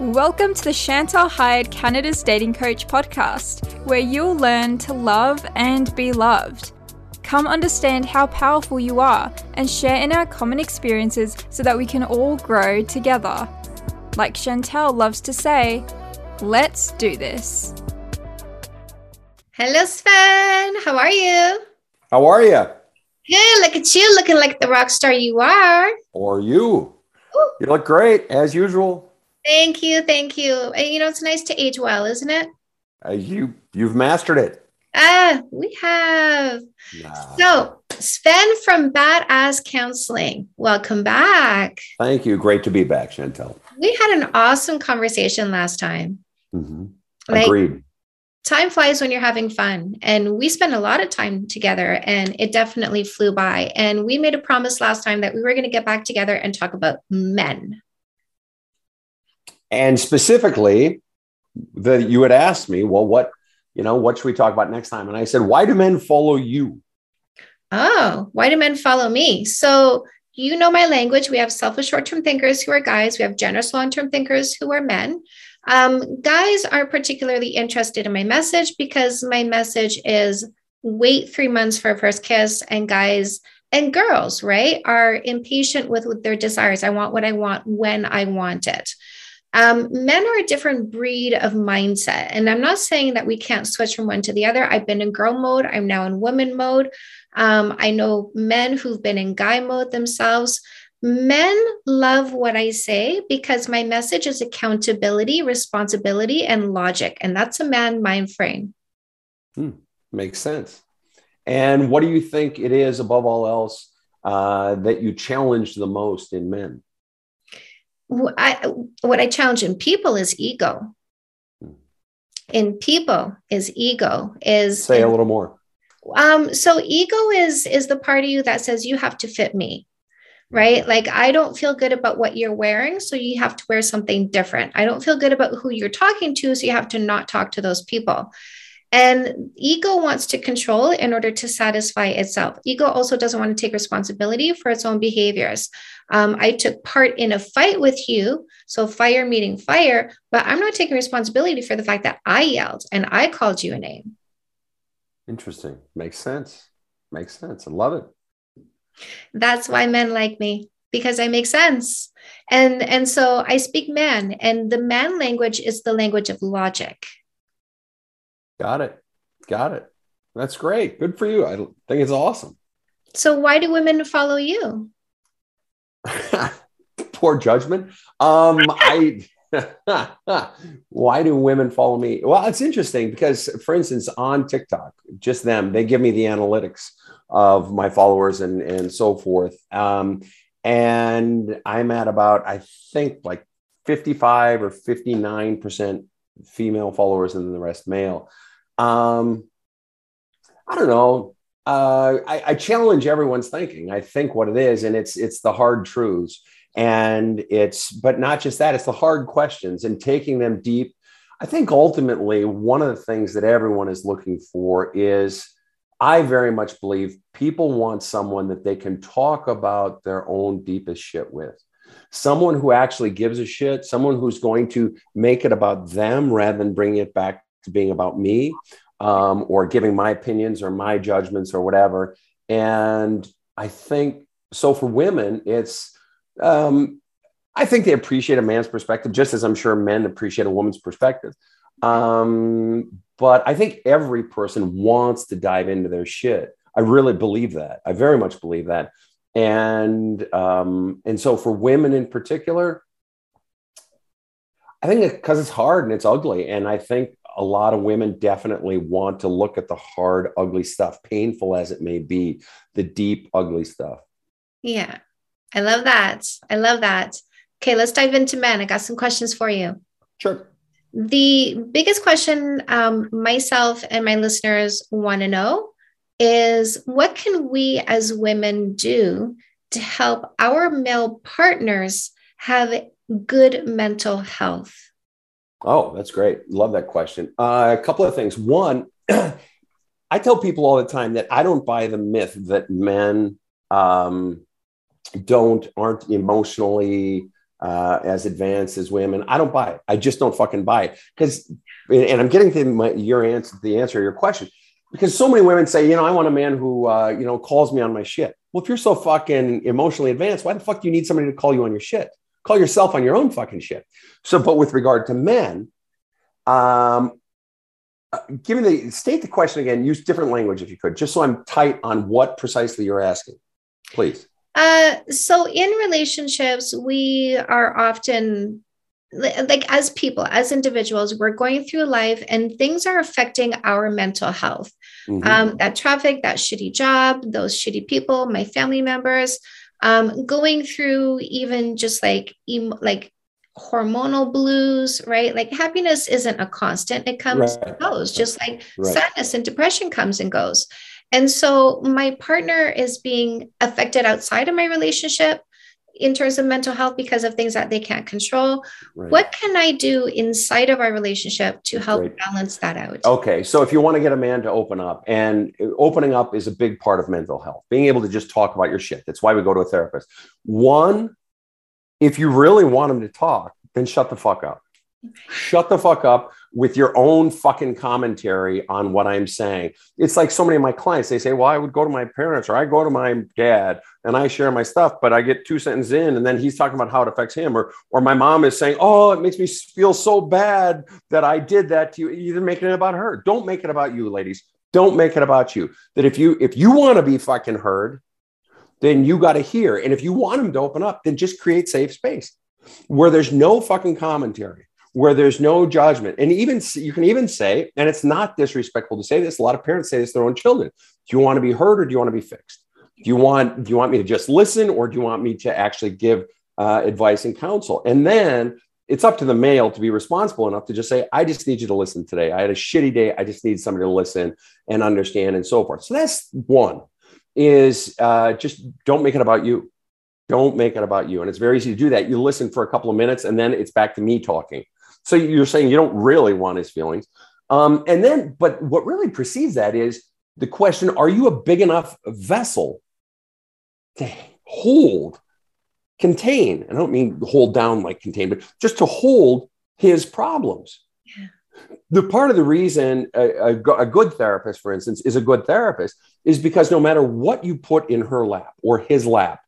Welcome to the Chantal Heide Canada's Dating Coach podcast, where you'll learn to love and be loved. Come understand how powerful you are and share in our common experiences so that we can all grow together. Like Chantal loves to say, let's do this. Hello, Sven. How are you? How are you? Good. Look at you looking like the rock star you are. Or you? Ooh. You look great as usual. Thank you. Thank you. You know, it's nice to age well, isn't it? Uh, you you've mastered it. Ah, we have. Nah. So, Sven from Badass Counseling, welcome back. Thank you. Great to be back, Chantal. We had an awesome conversation last time. hmm Like, Agreed. time flies when you're having fun. And we spent a lot of time together, and it definitely flew by. And we made a promise last time that we were going to get back together and talk about men. And specifically, that you had asked me, well, what you know, what should we talk about next time? And I said, why do men follow you? Oh, why do men follow me? So, you know my language. We have selfish short term thinkers who are guys, we have generous long term thinkers who are men. Um, guys aren't particularly interested in my message because my message is wait three months for a first kiss, and guys and girls, right, are impatient with, with their desires. I want what I want when I want it. Um, men are a different breed of mindset. And I'm not saying that we can't switch from one to the other. I've been in girl mode, I'm now in woman mode. Um, I know men who've been in guy mode themselves. Men love what I say because my message is accountability, responsibility, and logic. And that's a man mind frame. Makes sense. And what do you think it is above all else uh, that you challenge the most in men? I, what I challenge in people is ego. In people is ego is Say a little more. um so ego is is the part of you that says you have to fit me right? Like i don't feel good about what you're wearing so you have to wear something different. I don't feel good about who you're talking to so you have to not talk to those people and ego wants to control in order to satisfy itself ego also doesn't want to take responsibility for its own behaviors um, i took part in a fight with you so fire meeting fire but i'm not taking responsibility for the fact that i yelled and i called you a name Interesting. Makes sense. Makes sense. I love it. that's why men like me because i make sense and and so i speak man and the man language is the language of logic Got it. Got it. That's great. Good for you. I think it's awesome. so why do women follow you Poor judgment. Um, I why do women follow me? Well, it's interesting because, for instance, on TikTok, just them, they give me the analytics of my followers and and so forth. Um, and I'm at about, I think, like 55 or 59 percent female followers, and then the rest male. Um, I don't know. Uh, I, I challenge everyone's thinking. I think what it is, and it's it's the hard truths, and it's but not just that. It's the hard questions and taking them deep. I think ultimately one of the things that everyone is looking for is. I very much believe people want someone that they can talk about their own deepest shit with. Someone who actually gives a shit, someone who's going to make it about them rather than bringing it back to being about me um, or giving my opinions or my judgments or whatever. And I think so for women, it's, um, I think they appreciate a man's perspective just as I'm sure men appreciate a woman's perspective. Um, but I think every person wants to dive into their shit. I really believe that. I very much believe that. And um, and so for women in particular, I think because it's hard and it's ugly, and I think a lot of women definitely want to look at the hard, ugly stuff, painful as it may be, the deep, ugly stuff. yeah. I love that. I love that. Okay let's dive into men. I got some questions for you. Sure. the biggest question um, myself and my listeners want to know is what can we as women do to help our male partners have good mental health Oh, that's great. Love that question. Uh, a couple of things. One, I tell people all the time that I don't buy the myth that men um, don't aren't emotionally uh, as advanced as women. I don't buy it. I just don't fucking buy it because, and I'm getting to my, your answer, the answer to your question, because so many women say, you know, I want a man who, uh, you know, calls me on my shit. Well, if you're so fucking emotionally advanced, why the fuck do you need somebody to call you on your shit? Call yourself on your own fucking shit. So, but with regard to men, um, uh, give me the state the question again. Use different language if you could, just so I'm tight on what precisely you're asking, please. Uh, so in relationships, we are often like as people, as individuals, we're going through life and things are affecting our mental health. Mm-hmm. Um, that traffic, that shitty job, those shitty people, my family members, um, going through even just like em- like hormonal blues, right? Like happiness isn't a constant; it comes right. and goes, just like right. sadness and depression comes and goes. And so my partner is being affected outside of my relationship in terms of mental health because of things that they can't control. Right. What can I do inside of our relationship to help right. balance that out? Okay. So if you want to get a man to open up, and opening up is a big part of mental health, being able to just talk about your shit. That's why we go to a therapist. One, if you really want him to talk, then shut the fuck up. Shut the fuck up with your own fucking commentary on what I'm saying. It's like so many of my clients, they say, Well, I would go to my parents or I go to my dad and I share my stuff, but I get two sentences in and then he's talking about how it affects him. Or, or my mom is saying, Oh, it makes me feel so bad that I did that to you. You're making it about her. Don't make it about you, ladies. Don't make it about you. That if you if you want to be fucking heard, then you got to hear. And if you want them to open up, then just create safe space where there's no fucking commentary where there's no judgment. And even you can even say, and it's not disrespectful to say this, a lot of parents say this to their own children. Do you want to be heard or do you want to be fixed? Do you want do you want me to just listen or do you want me to actually give uh, advice and counsel? And then it's up to the male to be responsible enough to just say, I just need you to listen today. I had a shitty day. I just need somebody to listen and understand and so forth. So that's one is uh, just don't make it about you. Don't make it about you. And it's very easy to do that. You listen for a couple of minutes and then it's back to me talking. So you're saying you don't really want his feelings. Um, and then, but what really precedes that is the question are you a big enough vessel to hold, contain? I don't mean hold down like contain, but just to hold his problems. Yeah. The part of the reason a, a, a good therapist, for instance, is a good therapist is because no matter what you put in her lap or his lap,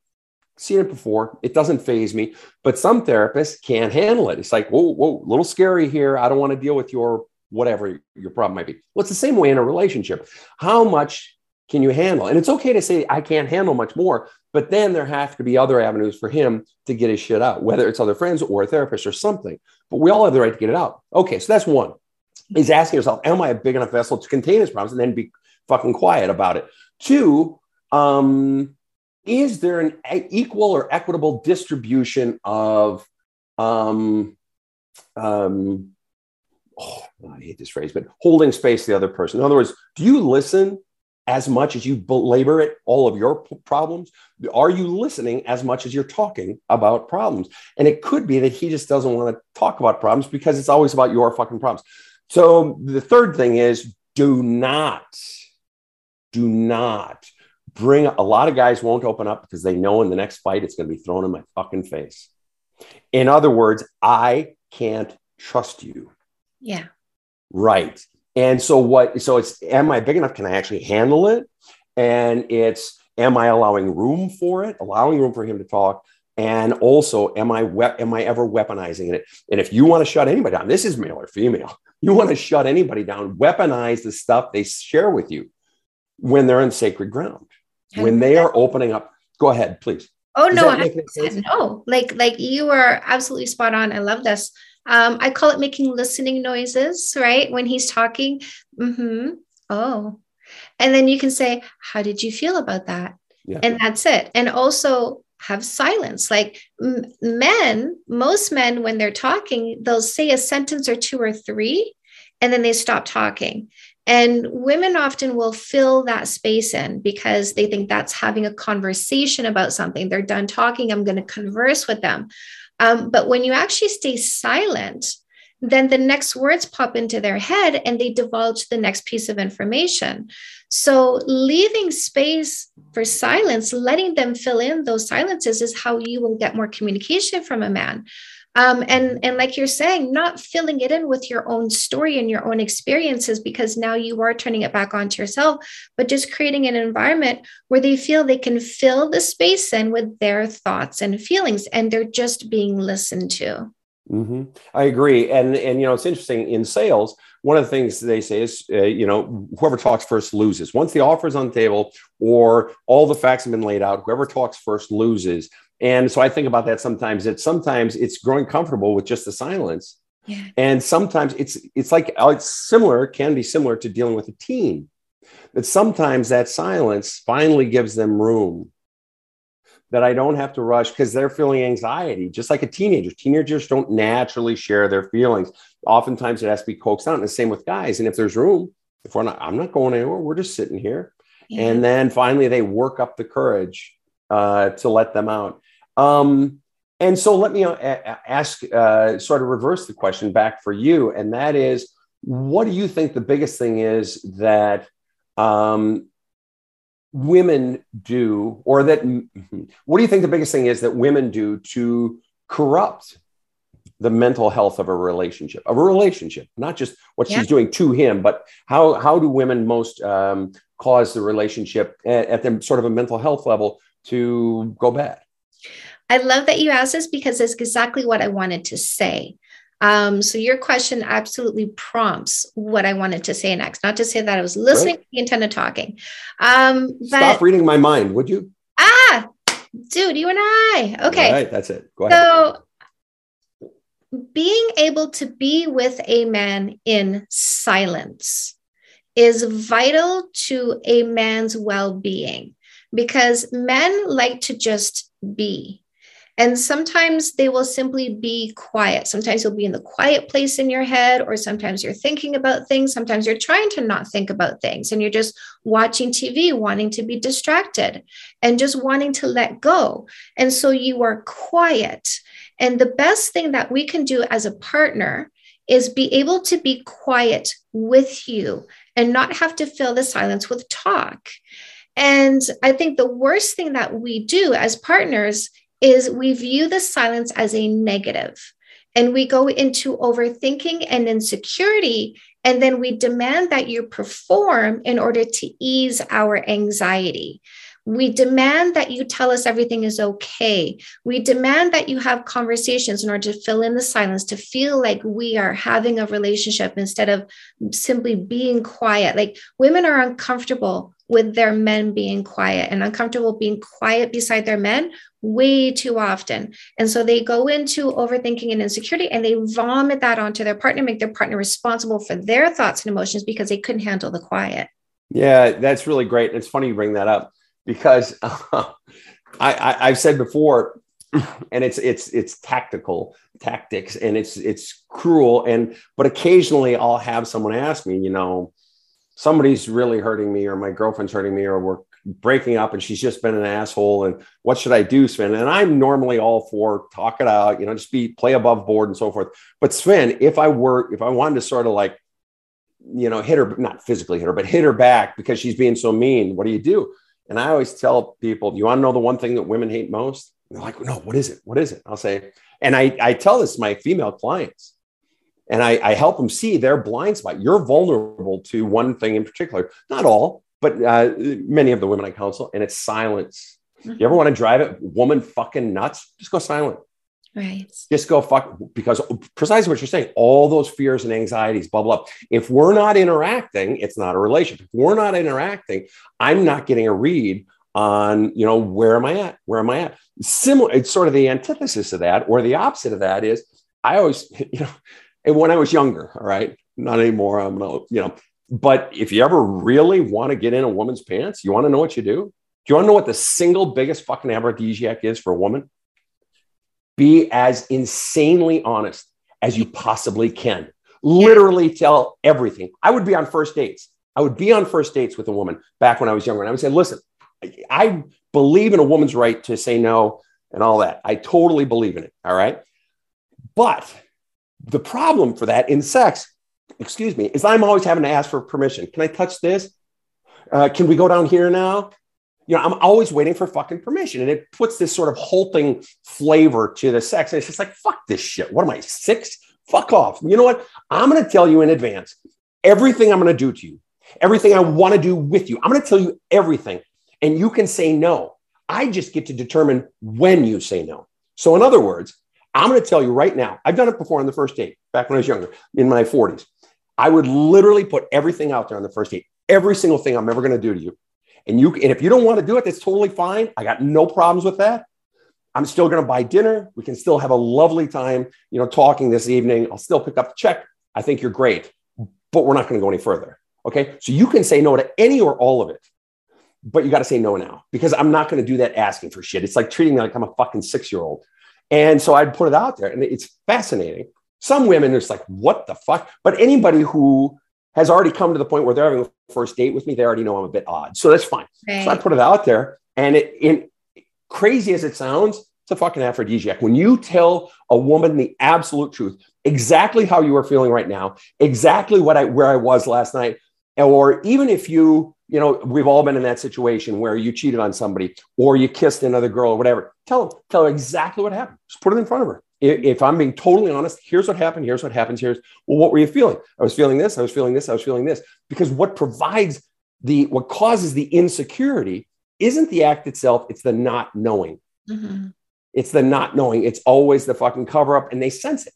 seen it before. It doesn't phase me, but some therapists can't handle it. It's like, whoa, whoa, a little scary here. I don't want to deal with your whatever your problem might be. Well, it's the same way in a relationship. How much can you handle? And it's okay to say, I can't handle much more, but then there have to be other avenues for him to get his shit out, whether it's other friends or a therapist or something. But we all have the right to get it out. Okay, so that's one. He's asking yourself, am I a big enough vessel to contain his problems and then be fucking quiet about it? Two, um, is there an equal or equitable distribution of um, um, oh, I hate this phrase, but holding space the other person. In other words, do you listen as much as you belabor it, all of your problems? Are you listening as much as you're talking about problems? And it could be that he just doesn't want to talk about problems because it's always about your fucking problems. So the third thing is do not, do not bring a lot of guys won't open up because they know in the next fight it's going to be thrown in my fucking face. In other words, I can't trust you. Yeah. Right. And so what so it's am I big enough can I actually handle it? And it's am I allowing room for it? Allowing room for him to talk and also am I we- am I ever weaponizing it? And if you want to shut anybody down, this is male or female. You want to shut anybody down, weaponize the stuff they share with you when they're on sacred ground when they are opening up go ahead please. Oh no no like like you are absolutely spot on. I love this. Um, i call it making listening noises right? When he's talking. Mm-hmm. oh. And then you can say how did you feel about that? Yeah. and that's it. And also have silence. Like m- men most men when they're talking they'll say a sentence or two or three and then they stop talking and women often will fill that space in because they think that's having a conversation about something. They're done talking, I'm going to converse with them. Um, but when you actually stay silent, then the next words pop into their head and they divulge the next piece of information. So, leaving space for silence, letting them fill in those silences is how you will get more communication from a man. Um, and and like you're saying, not filling it in with your own story and your own experiences because now you are turning it back onto yourself, but just creating an environment where they feel they can fill the space in with their thoughts and feelings, and they're just being listened to. Mm-hmm. I agree, and and you know it's interesting in sales. One of the things they say is, uh, you know, whoever talks first loses. Once the offer is on the table or all the facts have been laid out, whoever talks first loses. And so I think about that sometimes. That sometimes it's growing comfortable with just the silence, yeah. and sometimes it's it's like uh, it's similar. Can be similar to dealing with a teen. That sometimes that silence finally gives them room. That I don't have to rush because they're feeling anxiety, just like a teenager. Teenagers don't naturally share their feelings. Oftentimes it has to be coaxed out. And the same with guys. And if there's room, if we're not, I'm not going anywhere. We're just sitting here. Yeah. And then finally they work up the courage uh, to let them out. Um, and so let me uh, ask, uh, sort of reverse the question back for you. And that is, what do you think the biggest thing is that um, women do, or that, what do you think the biggest thing is that women do to corrupt the mental health of a relationship, of a relationship, not just what yeah. she's doing to him, but how, how do women most um, cause the relationship at, at the sort of a mental health level to go bad? I love that you asked this because it's exactly what I wanted to say. Um, so your question absolutely prompts what I wanted to say next. Not to say that I was listening right. the intent of talking. Um, but, Stop reading my mind, would you? Ah, dude, you and I. Okay. All right, that's it. Go ahead. So being able to be with a man in silence is vital to a man's well-being because men like to just be and sometimes they will simply be quiet. Sometimes you'll be in the quiet place in your head, or sometimes you're thinking about things. Sometimes you're trying to not think about things and you're just watching TV, wanting to be distracted and just wanting to let go. And so you are quiet. And the best thing that we can do as a partner is be able to be quiet with you and not have to fill the silence with talk. And I think the worst thing that we do as partners is we view the silence as a negative and we go into overthinking and insecurity and then we demand that you perform in order to ease our anxiety we demand that you tell us everything is okay. We demand that you have conversations in order to fill in the silence, to feel like we are having a relationship instead of simply being quiet. Like women are uncomfortable with their men being quiet and uncomfortable being quiet beside their men way too often. And so they go into overthinking and insecurity and they vomit that onto their partner, make their partner responsible for their thoughts and emotions because they couldn't handle the quiet. Yeah, that's really great. It's funny you bring that up because I, I, have said before, and it's it's it's tactical tactics and it's it's cruel and but occasionally I'll have someone ask me, you know, somebody's really hurting me or my girlfriend's hurting me or we're breaking up and she's just been an asshole and what should I do, Sven? And I'm normally all for talk it out, you know, just be play above board and so forth. But Sven, if I were if I wanted to sort of like you know hit her not physically hit her but hit her back because she's being so mean what do you do and I always tell people, do you want to know the one thing that women hate most? And they're like, no, what is it? What is it? I'll say, and I, I tell this to my female clients and I, I help them see their blind spot. You're vulnerable to one thing in particular, not all, but uh, many of the women I counsel, and it's silence. Mm-hmm. You ever want to drive it woman fucking nuts? Just go silent. Right. Just go fuck because precisely what you're saying, all those fears and anxieties bubble up. If we're not interacting, it's not a relationship. If we're not interacting, I'm not getting a read on, you know, where am I at? Where am I at? Similar, it's sort of the antithesis of that, or the opposite of that is I always, you know, and when I was younger, all right, not anymore. I'm gonna, you know, but if you ever really want to get in a woman's pants, you want to know what you do? Do you want to know what the single biggest fucking aphrodisiac is for a woman? Be as insanely honest as you possibly can. Literally tell everything. I would be on first dates. I would be on first dates with a woman back when I was younger. And I would say, listen, I believe in a woman's right to say no and all that. I totally believe in it. All right. But The problem for that in sex, excuse me, is I'm always having to ask for permission. Can I touch this? Uh, can we go down here now? You know, I'm always waiting for fucking permission. And it puts this sort of halting flavor to the sex. And it's just like, fuck this shit. What am I, six? Fuck off. You know what? I'm going to tell you in advance everything I'm going to do to you, everything I want to do with you. I'm going to tell you everything. And you can say no. I just get to determine when you say no. So, in other words, I'm going to tell you right now, I've done it before on the first date, back when I was younger, in my 40s. I would literally put everything out there on the first date, every single thing I'm ever going to do to you. And you, and if you don't want to do it, that's totally fine. I got no problems with that. I'm still going to buy dinner. We can still have a lovely time, you know, talking this evening. I'll still pick up the check. I think you're great, but we're not going to go any further. Okay. So you can say no to any or all of it, but you got to say no now because I'm not going to do that asking for shit. It's like treating me like I'm a fucking six year old. And so I'd put it out there and it's fascinating. Some women just like, what the fuck? But anybody who has already come to the point where they're having a first date with me, they already know I'm a bit odd. So that's fine. Right. So I put it out there. And it, in crazy as it sounds, it's a fucking aphrodisiac. When you tell a woman the absolute truth, exactly how you are feeling right now, exactly what I where I was last night, or even if you, you know, we've all been in that situation where you cheated on somebody or you kissed another girl or whatever. Tell them, tell her exactly what happened. Just put it in front of her if I'm being totally honest, here's what happened. Here's what happens. Here's well, what were you feeling? I was feeling this. I was feeling this. I was feeling this. Because what provides the what causes the insecurity isn't the act itself. It's the not knowing. Mm-hmm. It's the not knowing. It's always the fucking cover up, and they sense it.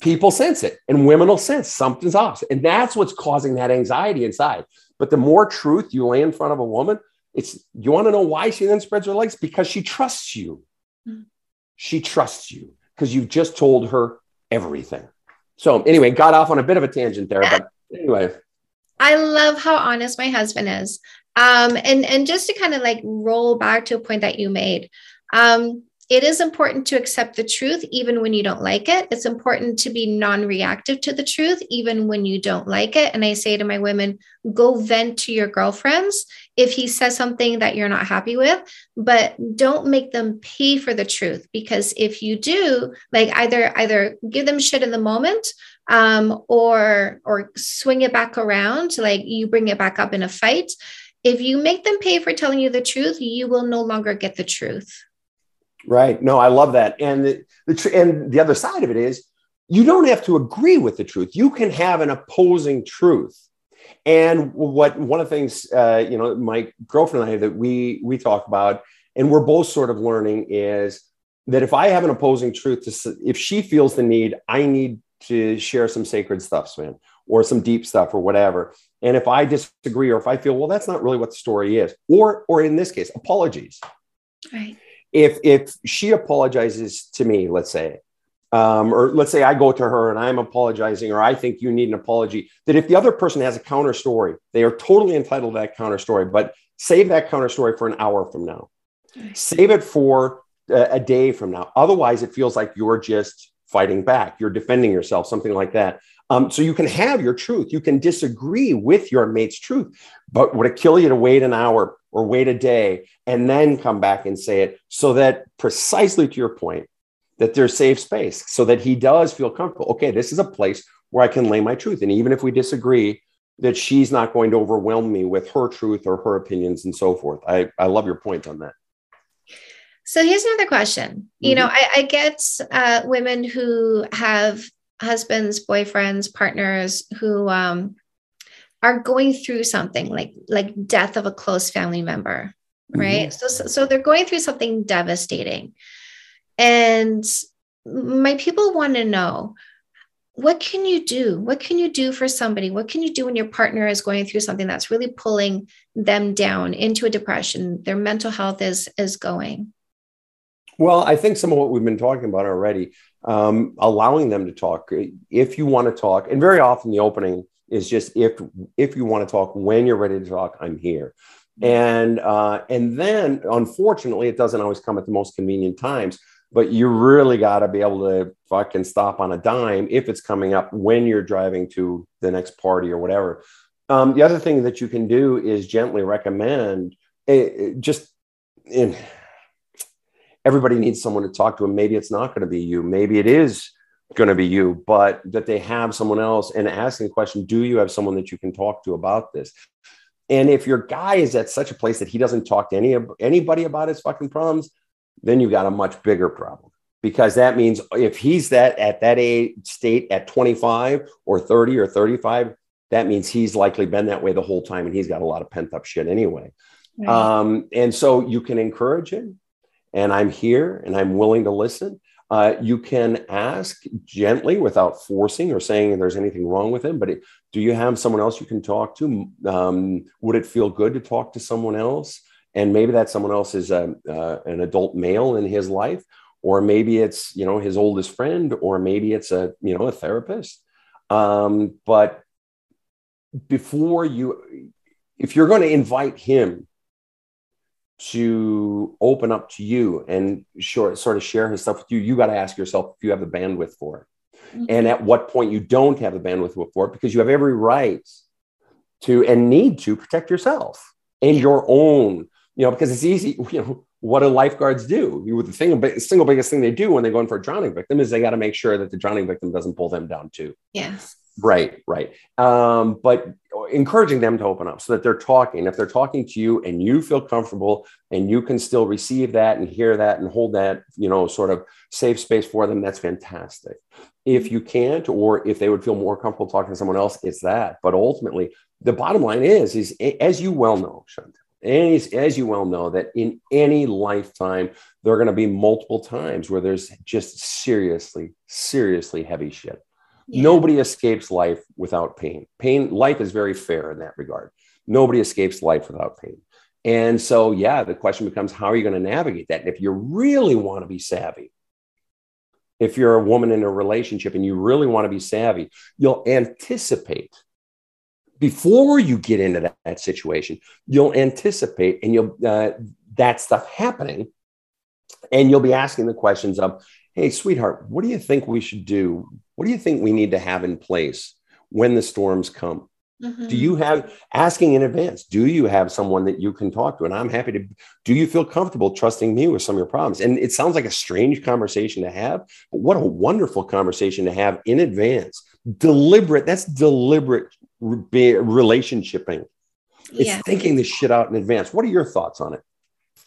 People sense it, and women will sense something's off, and that's what's causing that anxiety inside. But the more truth you lay in front of a woman, it's you want to know why she then spreads her legs because she trusts you. Mm-hmm. She trusts you because you've just told her everything. So, anyway, got off on a bit of a tangent there, but anyway. I love how honest my husband is. Um, and, and just to kind of like roll back to a point that you made, um, it is important to accept the truth even when you don't like it. It's important to be non reactive to the truth even when you don't like it. And I say to my women, go vent to your girlfriends if he says something that you're not happy with, but don't make them pay for the truth because if you do, like either either give them shit in the moment um, or or swing it back around, like you bring it back up in a fight. If you make them pay for telling you the truth, you will no longer get the truth. Right. No, I love that. And the, the tr- and the other side of it is you don't have to agree with the truth. You can have an opposing truth. And what one of the things uh, you know, my girlfriend and I that we we talk about, and we're both sort of learning is that if I have an opposing truth to if she feels the need, I need to share some sacred stuff, Sven, or some deep stuff or whatever. And if I disagree, or if I feel, well, that's not really what the story is, or or in this case, apologies. Right if if she apologizes to me, let's say, um, or let's say I go to her and I'm apologizing, or I think you need an apology, that if the other person has a counter story, they are totally entitled to that counter story, but save that counter story for an hour from now. Save it for a, a day from now. Otherwise, it feels like you're just fighting back, you're defending yourself, something like that. Um, so you can have your truth. You can disagree with your mate's truth, but would it kill you to wait an hour or wait a day and then come back and say it so that precisely to your point, that there's safe space so that he does feel comfortable. Okay, this is a place where I can lay my truth. And even if we disagree, that she's not going to overwhelm me with her truth or her opinions and so forth. I, I love your point on that. So here's another question. Mm-hmm. You know, I, I get uh, women who have husbands, boyfriends, partners who um, are going through something like like death of a close family member, right? Mm-hmm. So, so they're going through something devastating, and my people want to know what can you do? What can you do for somebody? What can you do when your partner is going through something that's really pulling them down into a depression? Their mental health is is going. Well i think some of what we've been talking about already um, allowing them to talk. If you want to talk and very often the opening is just if if you want to talk when you're ready to talk i'm here. And uh, and then unfortunately it doesn't always come at the most convenient times but you really got to be able to fucking stop on a dime if it's coming up when you're driving to the next party or whatever. Um, the other thing that you can do is gently recommend uh, just in everybody needs someone to talk to and maybe it's not going to be you. Maybe it is going to be you, but that they have someone else and asking the question, do you have someone that you can talk to about this? And if your guy is at such a place that he doesn't talk to any anybody about his fucking problems, then you got a much bigger problem because that means if he's that at that age state at 25 or 30 or 35, that means he's likely been that way the whole time and he's got a lot of pent up shit anyway. Right. Um, and so you can encourage him, and I'm here and I'm willing to listen. Uh, you can ask gently without forcing or saying there's anything wrong with him. But it, do you have someone else you can talk to? Um, would it feel good to talk to someone else? And maybe that someone else is a, uh, an adult male in his life, or maybe it's you know his oldest friend, or maybe it's a you know a therapist. Um, but before you, if you're going to invite him to open up to you and short, sort of share his stuff with you, you got to ask yourself if you have the bandwidth for it. Mm-hmm. And at what point you don't have the bandwidth for it, because you have every right to and need to protect yourself and your own, you know, because it's easy, you know, what do lifeguards do? You, the thing, the single biggest thing they do when they go in for a drowning victim is they got to make sure that the drowning victim doesn't pull them down too. Yes. Right, right. Um, but encouraging them to open up so that they're talking. If they're talking to you and you feel comfortable and you can still receive that and hear that and hold that, you know, sort of safe space for them, that's fantastic. If you can't, or if they would feel more comfortable talking to someone else, it's that. But ultimately, the bottom line is, is as you well know, Chantal, as, as you well know, that in any lifetime, there are going to be multiple times where there's just seriously, seriously heavy shit. Nobody escapes life without pain. Pain, life is very fair in that regard. Nobody escapes life without pain. And so, yeah, the question becomes how are you going to navigate that? And if you really want to be savvy, if you're a woman in a relationship and you really want to be savvy, you'll anticipate before you get into that, that situation, you'll anticipate and you'll uh, that stuff happening, and you'll be asking the questions of, "Hey, sweetheart, what do you think we should do what do you think we need to have in place when the storms come? Mm-hmm. Do you have asking in advance? Do you have someone that you can talk to? And I'm happy to. Do you feel comfortable trusting me with some of your problems? And it sounds like a strange conversation to have, but what a wonderful conversation to have in advance. Deliberate. That's deliberate relationshiping. It's yeah. thinking this shit out in advance. What are your thoughts on it?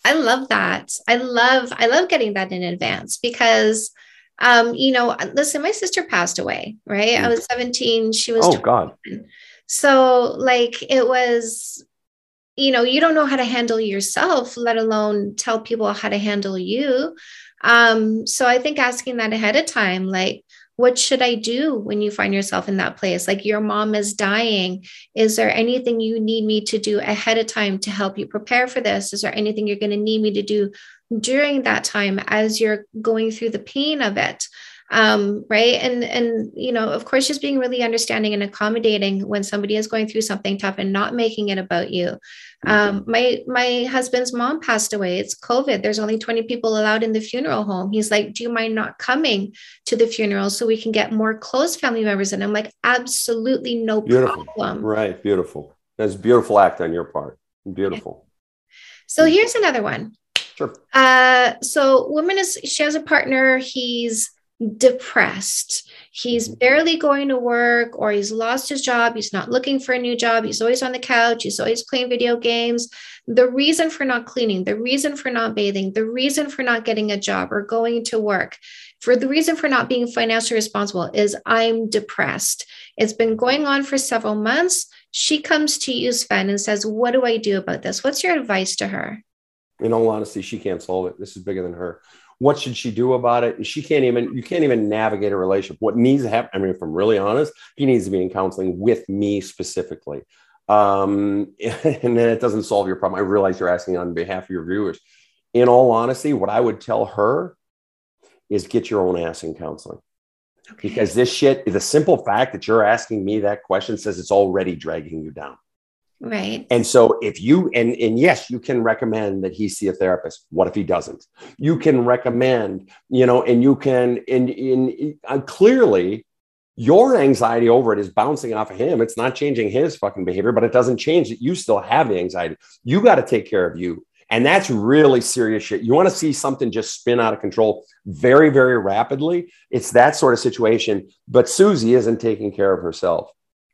I love that. I love. I love getting that in advance because um, you know, listen, my sister passed away, right? Mm. I was 17, she was Oh 21. god. So like it was you know, you don't know how to handle yourself, let alone tell people how to handle you. Um, so I think asking that ahead of time, like, what should I do when you find yourself in that place? Like your mom is dying. Is there anything you need me to do ahead of time to help you prepare for this? Is there anything you're going to need me to do during that time as you're going through the pain of it um, right? And and you know of course just being really understanding and accommodating when somebody is going through something tough and not making it about you. Mm-hmm. um, my my husband's mom passed away. It's covid. There's only 20 people allowed in the funeral home. He's like do you mind not coming to the funeral so we can get more close family members and i'm like absolutely no beautiful. problem. Right. Beautiful. That's a beautiful act on your part. Beautiful. So here's another one. Sure. Uh, so woman is she has a partner. He's depressed. He's mm-hmm. barely going to work or he's lost his job. He's not looking for a new job. He's always on the couch. He's always playing video games. The reason for not cleaning, the reason for not bathing, the reason for not getting a job or going to work, for the reason for not being financially responsible is I'm depressed. It's been going on for several months. She comes to you, Sven, and says, What do I do about this? What's your advice to her? in all honesty, she can't solve it. This is bigger than her. What should she do about it? She can't even, you can't even navigate a relationship. What needs to happen, I mean, if I'm really honest, he needs to be in counseling with me specifically. Um, and then it doesn't solve your problem. I realize you're asking on behalf of your viewers. In all honesty, what I would tell her is get your own ass in counseling. Okay. Because this shit, the simple fact that you're asking me that question says it's already dragging you down. Right. And so if you and and yes, you can recommend that he see a therapist. What if he doesn't? You can recommend, you know, and you can and in uh, clearly your anxiety over it is bouncing off of him. It's not changing his fucking behavior, but it doesn't change that you still have the anxiety. You got to take care of you. And that's really serious shit. You want to see something just spin out of control very, very rapidly. It's that sort of situation. But Susie isn't taking care of herself.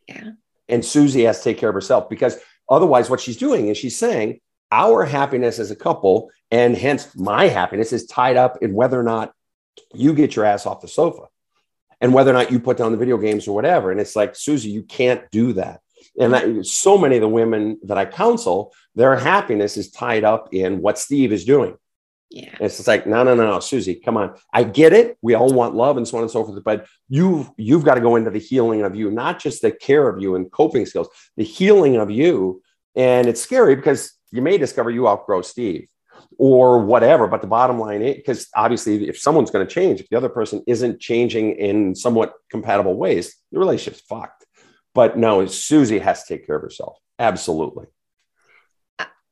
Yeah. And Susie has to take care of herself because otherwise, what she's doing is she's saying, our happiness as a couple, and hence my happiness, is tied up in whether or not you get your ass off the sofa and whether or not you put down the video games or whatever. And it's like, Susie, you can't do that. And so many of the women that I counsel, their happiness is tied up in what Steve is doing. Yeah. And it's just like, no, no, no, no, Susie, come on. I get it. We all want love and so on and so forth. But you've you've got to go into the healing of you, not just the care of you and coping skills, the healing of you. And it's scary because you may discover you outgrow Steve or whatever. But the bottom line is because obviously, if someone's going to change, if the other person isn't changing in somewhat compatible ways, the relationship's fucked. But no, Susie has to take care of herself. Absolutely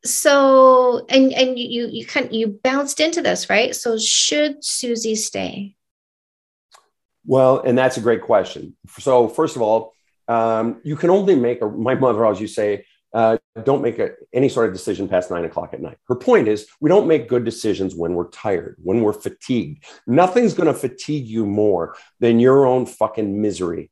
so and and you you kind of, you bounced into this right so should susie stay well and that's a great question so first of all um, you can only make a, my mother always to say uh, don't make a, any sort of decision past nine o'clock at night. Her point is, we don't make good decisions when we're tired, when we're fatigued. Nothing's going to fatigue you more than your own fucking misery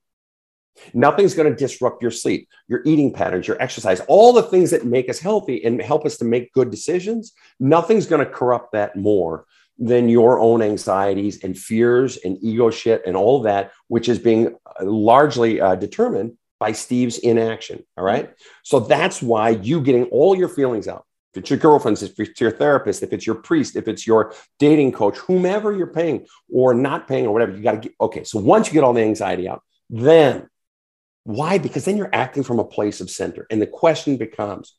Nothing's going to disrupt your sleep, your eating patterns, your exercise, all the things that make us healthy and help us to make good decisions. Nothing's going to corrupt that more than your own anxieties and fears and ego shit and all that, which is being uh, largely uh, determined by Steve's inaction. All right. So that's why you getting all your feelings out. If it's your girlfriend, if it's your therapist, if it's your priest, if it's your dating coach, whomever you're paying or not paying or whatever, you got to get. Okay. So once you get all the anxiety out, then why? Because then you're acting from a place of center. And the question becomes,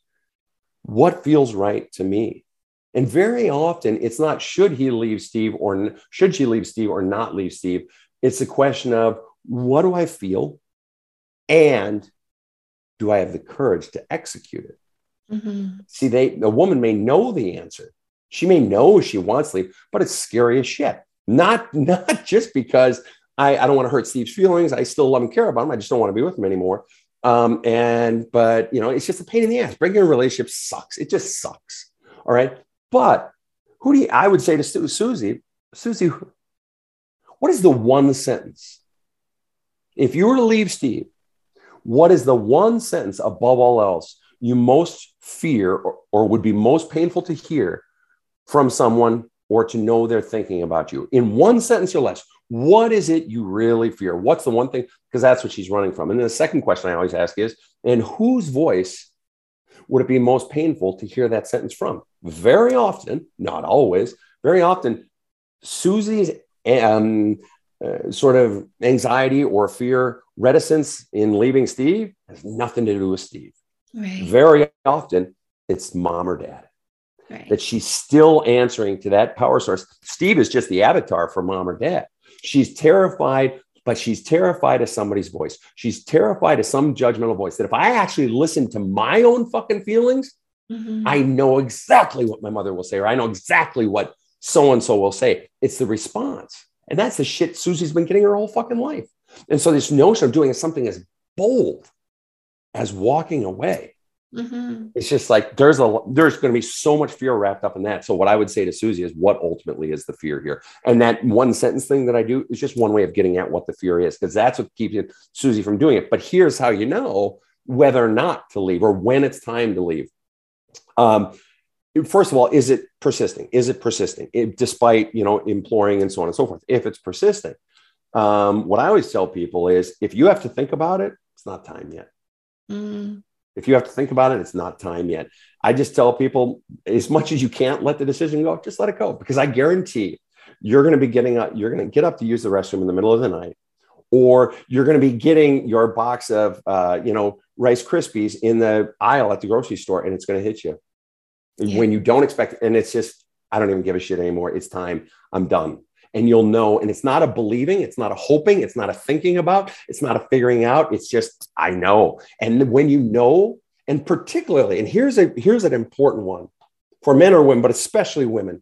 what feels right to me? And very often it's not should he leave Steve or should she leave Steve or not leave Steve. It's a question of what do I feel? And do I have the courage to execute it? Mm-hmm. See, they the woman may know the answer. She may know she wants to leave, but it's scary as shit. Not, not just because I, I don't want to hurt Steve's feelings. I still love and care about him. I just don't want to be with him anymore. Um, and but you know, it's just a pain in the ass. Breaking a relationship sucks. It just sucks. All right. But who do you, I would say to Susie, Susie, what is the one sentence? If you were to leave Steve, what is the one sentence above all else you most fear or, or would be most painful to hear from someone or to know they're thinking about you? In one sentence or less, what is it you really fear? What's the one thing? Because that's what she's running from. And then the second question I always ask is, and whose voice would it be most painful to hear that sentence from? Very often, not always, very often, Susie's um, uh, sort of anxiety or fear, reticence in leaving Steve has nothing to do with Steve. Right. Very often, it's mom or dad. Right. That she's still answering to that power source. Steve is just the avatar for mom or dad. She's terrified, but she's terrified of somebody's voice. She's terrified of some judgmental voice that if I actually listen to my own fucking feelings, mm-hmm. I know exactly what my mother will say, or I know exactly what so and so will say. It's the response. And that's the shit Susie's been getting her whole fucking life. And so this notion of doing something as bold as walking away Mm-hmm. It's just like there's a there's going to be so much fear wrapped up in that. So what I would say to Susie is what ultimately is the fear here, and that one sentence thing that I do is just one way of getting at what the fear is because that's what keeps Susie from doing it. But here's how you know whether or not to leave or when it's time to leave. Um, first of all, is it persisting? Is it persisting it, despite you know imploring and so on and so forth? If it's persisting, um, what I always tell people is if you have to think about it, it's not time yet. Mm. If you have to think about it, it's not time yet. I just tell people as much as you can't let the decision go, just let it go because I guarantee you're going to be getting up, you're going to get up to use the restroom in the middle of the night, or you're going to be getting your box of, uh, you know, Rice Krispies in the aisle at the grocery store and it's going to hit you yeah. when you don't expect it. And it's just, I don't even give a shit anymore. It's time. I'm done and you'll know. And it's not a believing, it's not a hoping, it's not a thinking about, it's not a figuring out. It's just, I know. And when you know, and particularly, and here's a here's an important one for men or women, but especially women,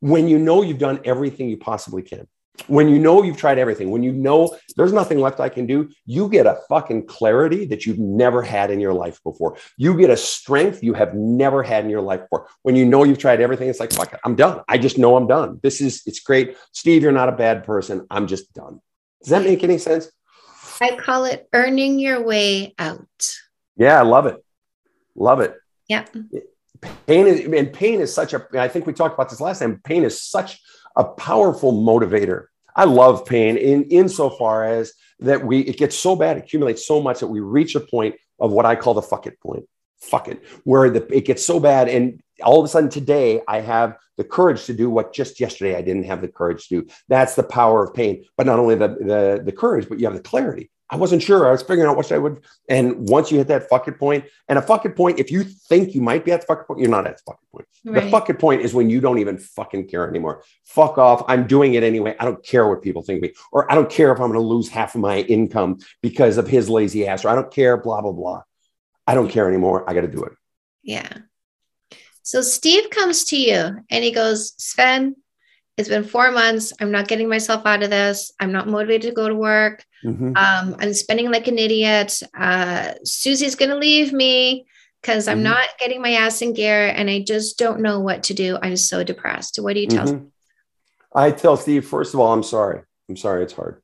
when you know you've done everything you possibly can, when you know you've tried everything, when you know there's nothing left I can do, you get a fucking clarity that you've never had in your life before. You get a strength you have never had in your life before. When you know you've tried everything, it's like, fuck it, I'm done. I just know I'm done. This is, it's great. Steve, you're not a bad person. I'm just done. Does that make any sense? I call it earning your way out. Yeah, I love it. Love it. Yeah. Pain is, and pain is such a, I think we talked about this last time. Pain is such a powerful motivator I love pain in insofar as that we it gets so bad, accumulates so much that we reach a point of what I call the fuck it point. Fuck it, where the, it gets so bad, and all of a sudden today I have the courage to do what just yesterday I didn't have the courage to do. That's the power of pain. But not only the the, the courage, but you have the clarity. I wasn't sure. I was figuring out what I would. And once you hit that fucking point, and a fucking point, if you think you might be at the fucking point, you're not at the fucking point. Right. The fucking point is when you don't even fucking care anymore. Fuck off. I'm doing it anyway. I don't care what people think of me, or I don't care if I'm going to lose half of my income because of his lazy ass, or I don't care, blah, blah, blah. I don't care anymore. I got to do it. Yeah. So Steve comes to you and he goes, Sven, it's been four months. I'm not getting myself out of this. I'm not motivated to go to work. Mm-hmm. Um, I'm spending like an idiot. Uh, Susie's going to leave me because I'm mm-hmm. not getting my ass in gear and I just don't know what to do. I'm so depressed. What do you tell? Mm-hmm. I tell Steve, first of all, I'm sorry. I'm sorry it's hard.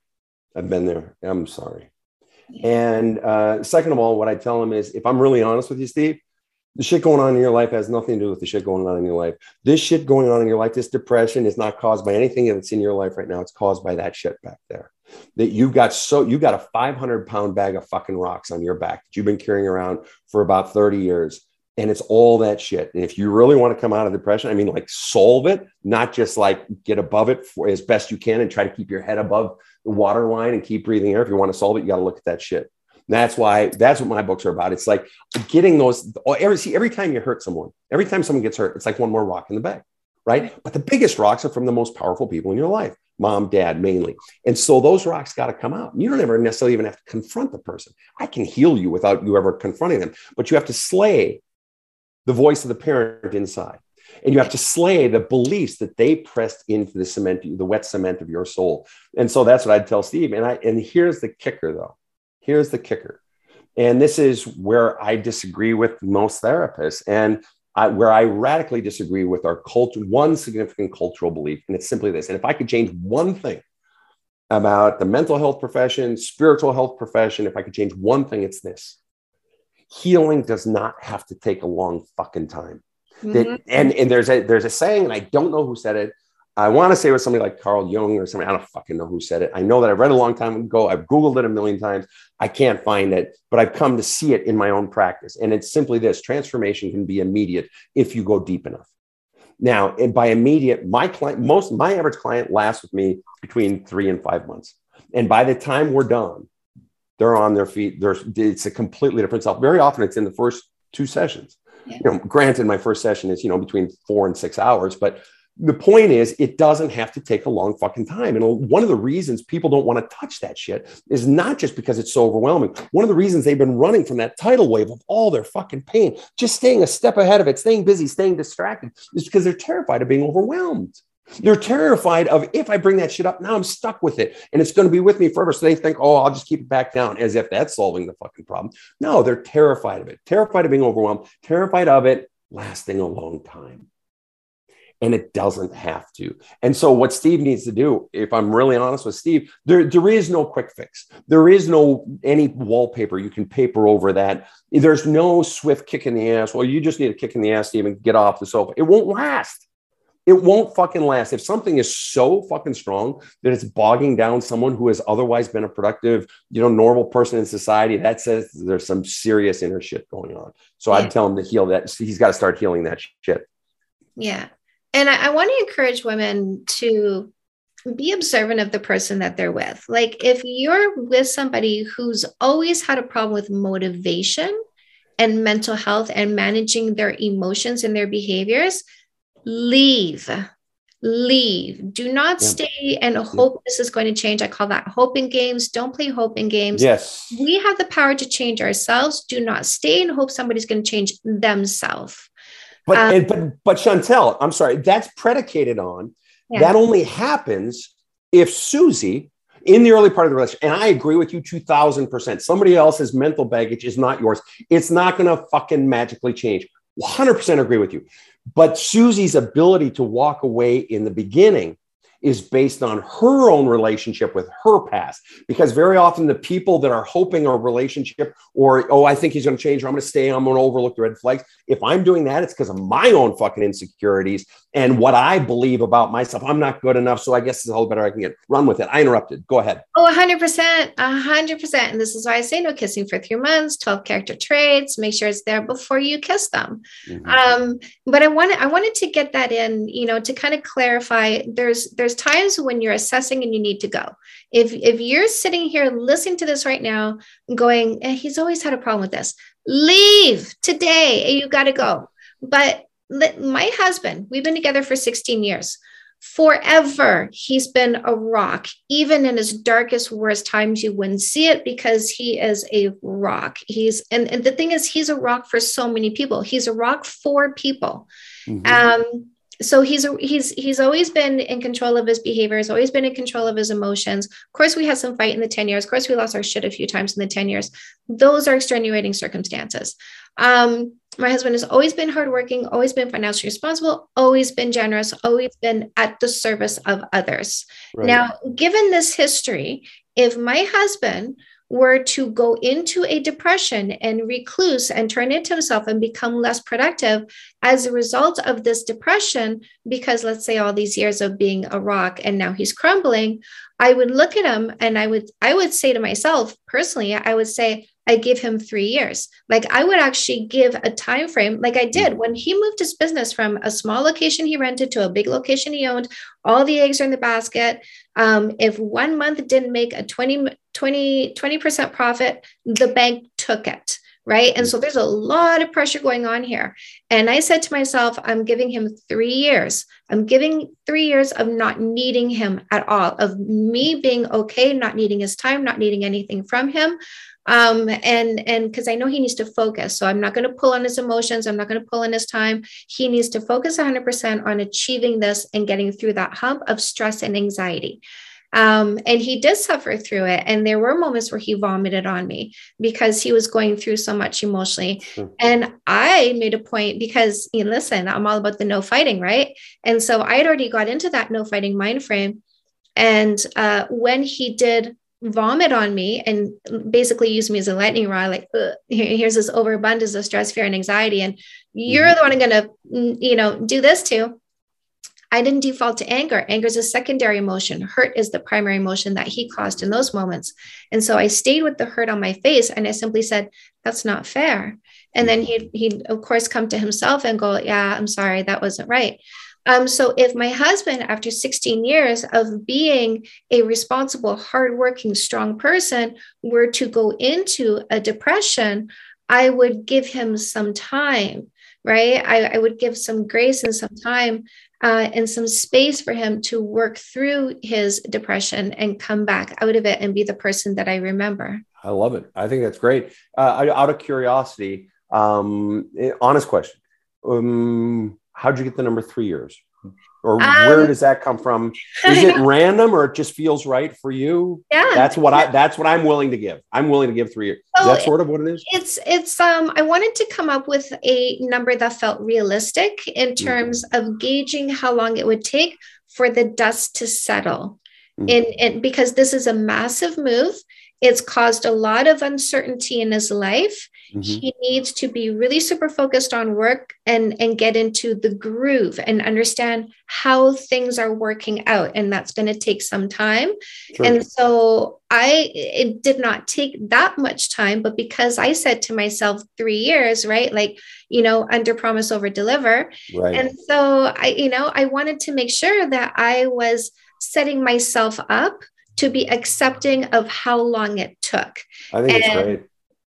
I've been there. I'm sorry. And uh, second of all, what I tell him is if I'm really honest with you, Steve, the shit going on in your life has nothing to do with the shit going on in your life. This shit going on in your life, this depression is not caused by anything that's in your life right now. It's caused by that shit back there. That you've got so you got a 500 pound bag of fucking rocks on your back that you've been carrying around for about 30 years. And it's all that shit. And if you really want to come out of depression, I mean, like solve it, not just like get above it for as best you can and try to keep your head above the water line and keep breathing air. If you want to solve it, you got to look at that shit. That's why that's what my books are about. It's like getting those oh, every see every time you hurt someone, every time someone gets hurt, it's like one more rock in the bag, right? But the biggest rocks are from the most powerful people in your life, mom, dad, mainly. And so those rocks got to come out. You don't ever necessarily even have to confront the person. I can heal you without you ever confronting them, but you have to slay the voice of the parent inside. And you have to slay the beliefs that they pressed into the cement, the wet cement of your soul. And so that's what I'd tell Steve. And I and here's the kicker though Here's the kicker. And this is where I disagree with most therapists and I, where I radically disagree with our culture, one significant cultural belief. And it's simply this. And if I could change one thing about the mental health profession, spiritual health profession, if I could change one thing, it's this healing does not have to take a long fucking time. Mm-hmm. That, and, and there's a there's a saying, and I don't know who said it, I want to say it was somebody like Carl Jung or something. I don't fucking know who said it. I know that I read a long time ago. I've Googled it a million times. I can't find it, but I've come to see it in my own practice. And it's simply this transformation can be immediate if you go deep enough. Now, and by immediate, my client, most my average client lasts with me between three and five months. And by the time we're done, they're on their feet. There's it's a completely different self. Very often it's in the first two sessions. Yeah. You know, granted, my first session is, you know, between four and six hours, but the point is it doesn't have to take a long fucking time. And one of the reasons people don't want to touch that shit is not just because it's so overwhelming. One of the reasons they've been running from that tidal wave of all their fucking pain just staying a step ahead of it staying busy staying distracted is because they're terrified of being overwhelmed. They're terrified of if I bring that shit up, now I'm stuck with it and it's going to be with me forever. So they think, oh, I'll just keep it back down as if that's solving the fucking problem. No, they're terrified of it, terrified of being overwhelmed, terrified of it lasting a long time and it doesn't have to. And so, what Steve needs to do, if I'm really honest with Steve, there, there is no quick fix. There is no any wallpaper you can paper over that. There's no swift kick in the ass. Well, you just need a kick in the ass, Steve, and get off the sofa. It won't last. It won't fucking last. If something is so fucking strong that it's bogging down someone who has otherwise been a productive, you know, normal person in society, that says there's some serious inner shit going on. So yeah. I'd tell him to heal that. He's got to start healing that shit. Yeah. And I, I want to encourage women to be observant of the person that they're with. Like if you're with somebody who's always had a problem with motivation and mental health and managing their emotions and their behaviors, leave. Leave. Do not yeah. stay and hope this is going to change. I call that hoping games. Don't play hoping games. Yes. We have the power to change ourselves. Do not stay and hope somebody's going to change themselves. But um, but but Chantal, I'm sorry, that's predicated on yeah. that only happens if Susie in the early part of the relationship, and I agree with you 2000%, somebody else's mental baggage is not yours. It's not going to fucking magically change. 100% agree with you. But Susie's ability to walk away in the beginning is based on her own relationship with her past. Because very often the people that are hoping a relationship or, oh, I think he's going to change or I'm going to stay, I'm going to overlook the red flags. If I'm doing that, it's because of my own fucking insecurities and what I believe about myself. I'm not good enough. So I guess it's all better I can get. Run with it. I interrupted. Go ahead. Oh, 100%. 100%. And this is why I say no kissing for three months, 12 character traits. Make sure it's there before you kiss them. Mm-hmm. Um, but I wanted, I wanted to get that in, you know, to kind of clarify there's, there's times when you're assessing and you need to go. If, if you're sitting here listening to this right now, going, eh, he's always had a problem with this, leave today. You got to go. But my husband, we've been together for 16 years. Forever, he's been a rock. Even in his darkest, worst times, you wouldn't see it because he is a rock. He's, and, and the thing is, he's a rock for so many people. He's a rock for people. Mm-hmm. Um, so he's he's he's always been in control of his behavior he's always been in control of his emotions of course we had some fight in the 10 years of course we lost our shit a few times in the 10 years those are extenuating circumstances um, my husband has always been hardworking, always been financially responsible, always been generous, always been at the service of others. Right. Now, given this history, if my husband were to go into a depression and recluse and turn into himself and become less productive as a result of this depression, because let's say all these years of being a rock and now he's crumbling, I would look at him and I would I would say to myself personally, I would say, I give him three years. Like I would actually give a time frame, like I did when he moved his business from a small location he rented to a big location he owned. All the eggs are in the basket. Um, if one month didn't make a 20, 20, 20% profit, the bank took it. Right. And so there's a lot of pressure going on here. And I said to myself, I'm giving him three years. I'm giving three years of not needing him at all, of me being okay, not needing his time, not needing anything from him um, and and because I know he needs to focus, so I'm not going to pull on his emotions. I'm not going to pull on his time. He needs to focus 100% on achieving this and getting through that hump of stress and anxiety. Um, and he did suffer through it. And there were moments where he vomited on me because he was going through so much emotionally. Mm-hmm. And I made a point because, you know, listen, I'm all about the no fighting, right? And so I had already got into that no fighting mind frame. And uh, when he did vomit on me and basically use me as a lightning rod like here's this overabundance of stress fear and anxiety and you're mm-hmm. the one i'm going to you know do this to i didn't default to anger. Anger is a secondary emotion. Hurt is the primary emotion that he caused in those moments. And so i stayed with the hurt on my face and i simply said that's not fair. And then he'd, he'd of course come to himself and go yeah i'm sorry. That wasn't right. Um, so if my husband, after 16 years of being a responsible, hardworking, strong person, were to go into a depression, I would give him some time, right? I, I would give some grace and some time uh, and some space for him to work through his depression and come back out of it and be the person that I remember. I love it. I think that's great. Uh, out of curiosity, um, honest question. Um, how'd you get the number three years? Or um, where does that come from? Is it random or it just feels right for you? Yeah. That's what I that's what I'm willing to give. I'm willing to give three years. So is that sort of what it is? It's it's um I wanted to come up with a number that felt realistic in mm-hmm. terms mm-hmm. of gauging how long it would take for the dust to settle. Mm-hmm. In, in because this is a massive move. It's caused a lot of uncertainty in his life Mm-hmm. He needs to be really super focused on work and, and get into the groove and understand how things are working out. And that's going to take some time. Sure. And so I, it did not take that much time, but because I said to myself, three years, right? Like, you know, under promise, over deliver. Right. And so I, you know, I wanted to make sure that I was setting myself up to be accepting of how long it took. I think and, it's great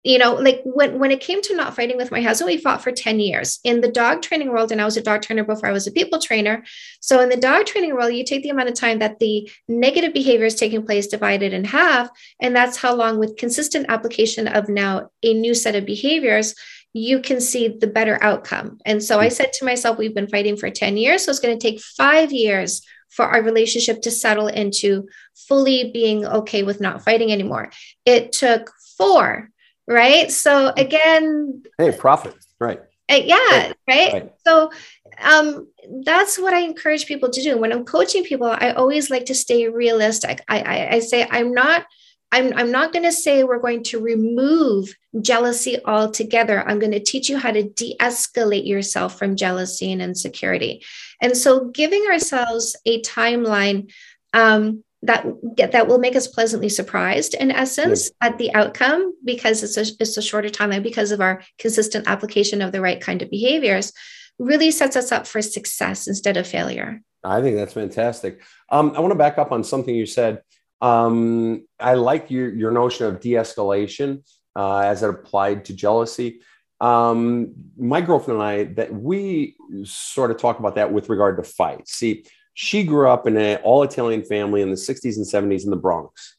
you know, like when, when it came to not fighting with my husband, we fought for 10 years in the dog training world. And I was a dog trainer before I was a people trainer. So in the dog training world, you take the amount of time that the negative behavior is taking place divided in half. And that's how long with consistent application of now a new set of behaviors, you can see the better outcome. And so I hmm. said to myself, we've been fighting for 10 years. So it's going to take five years for our relationship to settle into fully being okay with not fighting anymore. It took four, right? So again, hey, profit, right? Uh, yeah, right. right? right. So um, that's what I encourage people to do. When I'm coaching people, I always like to stay realistic. I, I, I say I'm not I'm, I'm not going to say we're going to remove jealousy altogether. I'm going to teach you how to de escalate yourself from jealousy and insecurity. And so, giving ourselves a timeline um, that that will make us pleasantly surprised in essence yes. at the outcome because it's a, it's a shorter timeline because of our consistent application of the right kind of behaviors really sets us up for success instead of failure. I think that's fantastic. Um, I want to back up on something you said. Um, I like your, your notion of de escalation uh, as it applied to jealousy. Um, my girlfriend and I, that we sort of talk about that with regard to fights. See, she grew up in an all Italian family in the 60s and 70s in the Bronx.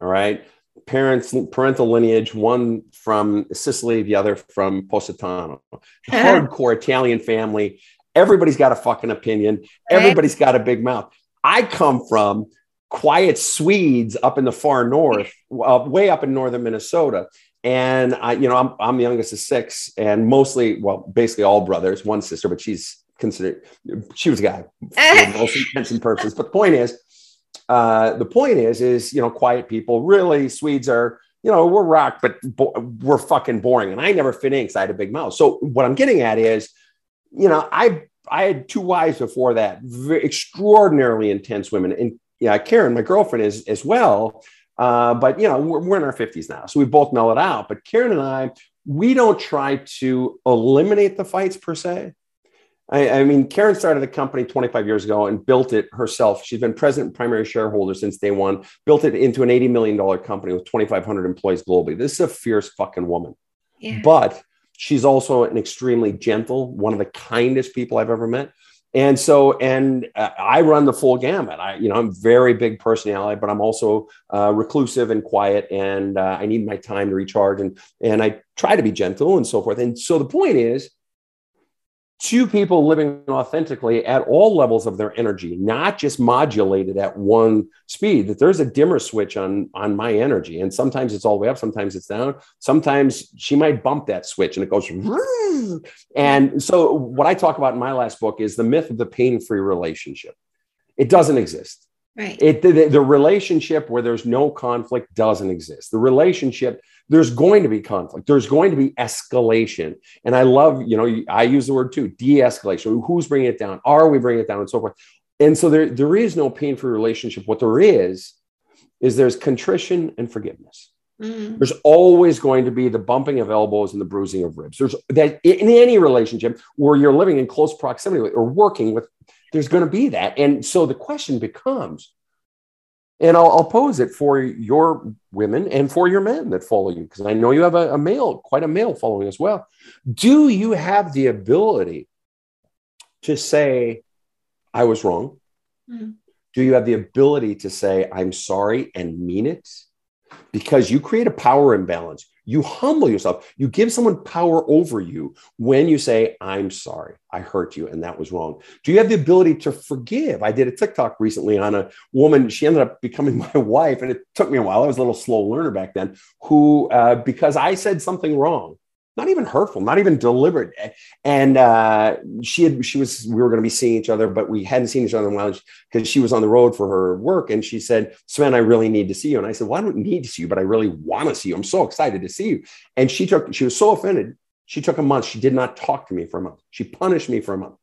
All right. Parents, parental lineage, one from Sicily, the other from Positano. Hardcore Italian family. Everybody's got a fucking opinion. Everybody's got a big mouth. I come from quiet Swedes up in the far north, uh, way up in northern Minnesota. And I, you know, I'm, I'm the youngest of six, and mostly, well, basically all brothers, one sister, but she's considered she was a guy for most intents and purposes. But the point is, uh, the point is, is you know, quiet people. Really, Swedes are, you know, we're rock, but bo- we're fucking boring. And I never fit in because I had a big mouth. So what I'm getting at is, you know, I I had two wives before that, very extraordinarily intense women, and yeah, Karen, my girlfriend, is as well. Uh, but you know, we're, we're in our 50s now, so we both know it out. But Karen and I, we don't try to eliminate the fights per se. I, I, mean, Karen started the company 25 years ago and built it herself. She's been president and primary shareholder since day one, built it into an $80 million company with 2,500 employees globally. This is a fierce fucking woman. Yeah. But she's also an extremely gentle, one of the kindest people I've ever met and so and uh, i run the full gamut. I you know i'm very big personality but i'm also uh, reclusive and quiet and uh, i need my time to recharge and and i try to be gentle and so forth. And so the point is two people living authentically at all levels of their energy not just modulated at one speed that there's a dimmer switch on on my energy and sometimes it's all the way up sometimes it's down sometimes she might bump that switch and it goes and so what i talk about in my last book is the myth of the pain-free relationship it doesn't exist Right. It the, the, relationship where there's no conflict doesn't exist. The relationship there's going to be conflict. There's going to be escalation. And I love, you know, I use the word too, de-escalation. Who's bringing it down? Are we bringing it down and so forth? And so there, there is no pain-free relationship. What there is, is there's contrition and forgiveness. Mm-hmm. There's always going to be the bumping of elbows and the bruising of ribs. There's that in any relationship where you're living in close proximity or working with, there's going to be that. And so the question becomes, and I'll, I'll, pose it for your women and for your men that follow you, because I know you have a, a, male, quite a male following as well. Do you have the ability to say, I was wrong? Mm-hmm. Do you have the ability to say, I'm sorry and mean it? Because you create a power imbalance. You humble yourself. You give someone power over you when you say, I'm sorry, I hurt you, and that was wrong. Do you have the ability to forgive? I did a TikTok recently on a woman. She ended up becoming my wife, and it took me a while. I was a little slow learner back then, who, uh, because I said something wrong, not even hurtful, not even deliberate. And uh, she had, she was, we were going to be seeing each other, but we hadn't seen each other in a while because she was on the road for her work. And she said, Sven, I really need to see you. And I said, well, I don't need to see you, but I really want to see you. I'm so excited to see you. And she took, she was so offended. She took a month. She did not talk to me for a month. She punished me for a month.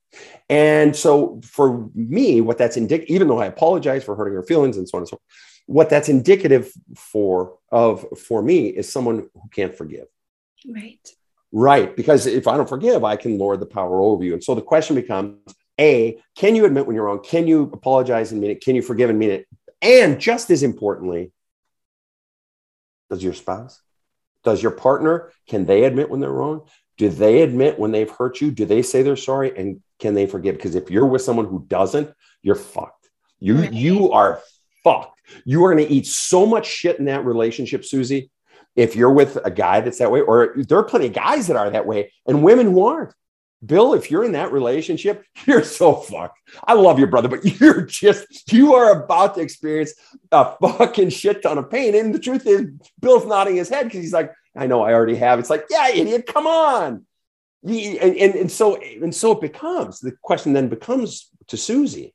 And so for me, what that's indicative, even though I apologize for hurting her feelings and so on and so forth, what that's indicative for of for me is someone who can't forgive. Right. Right. Because if I don't forgive, I can lord the power over you. And so the question becomes A, can you admit when you're wrong? Can you apologize and mean it? Can you forgive and mean it? And just as importantly, does your spouse, does your partner, can they admit when they're wrong? Do they admit when they've hurt you? Do they say they're sorry? And can they forgive? Because if you're with someone who doesn't, you're fucked. You, you are fucked. You are going to eat so much shit in that relationship, Susie, if you're with a guy that's that way, or there are plenty of guys that are that way and women who aren't. Bill, if you're in that relationship, you're so fucked. I love your brother, but you're just, you are about to experience a fucking shit ton of pain. And the truth is, Bill's nodding his head because he's like, I know I already have. It's like, yeah, idiot, come on. And, and, and so and so it becomes the question then becomes to Susie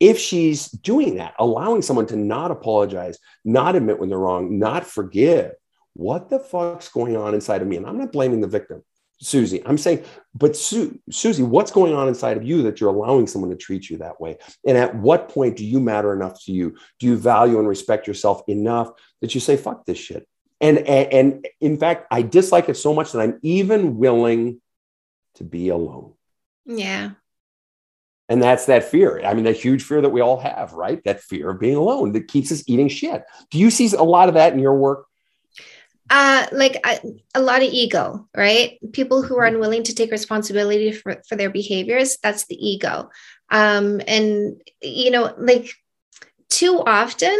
if she's doing that, allowing someone to not apologize, not admit when they're wrong, not forgive, what the fuck's going on inside of me? And I'm not blaming the victim. Susie. I'm saying, but Su- Susie, what's going on inside of you that you're allowing someone to treat you that way? And at what point do you matter enough to you? Do you value and respect yourself enough that you say, fuck this shit? And, and, and in fact, I dislike it so much that I'm even willing to be alone. Yeah. And that's that fear. I mean, that huge fear that we all have, right? That fear of being alone that keeps us eating shit. Do you see a lot of that in your work? uh like a, a, lot of ego right people who are mm-hmm. unwilling to take responsibility for, for their behaviors that's the ego um and you know like too often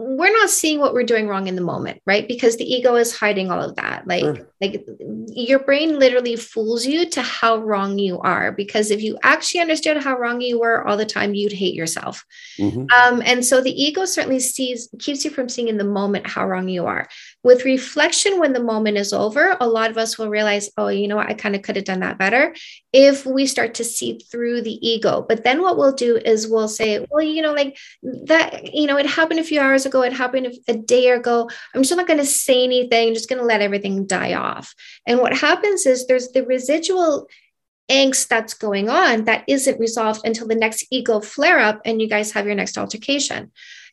we're not seeing what we're doing wrong in the moment right? Because the ego is hiding all of that. Like sure. like your brain literally fools you to how wrong you are because if you actually understood how wrong you were all the time you'd hate yourself. Mm-hmm. um, and so the ego certainly sees keeps you from seeing in the moment how wrong you are. With reflection when the moment is over a lot of us will realize oh you know what? I kind of could have done that better if we start to see through the ego. But then what we'll do is we'll say well you know like that you know it happened a few hours ago it happened a day ago. I'm just not going to say anything I'm just going to let everything die off. And what happens is there's the residual angst that's going on that isn't resolved until the next ego flare up and you guys have your next altercation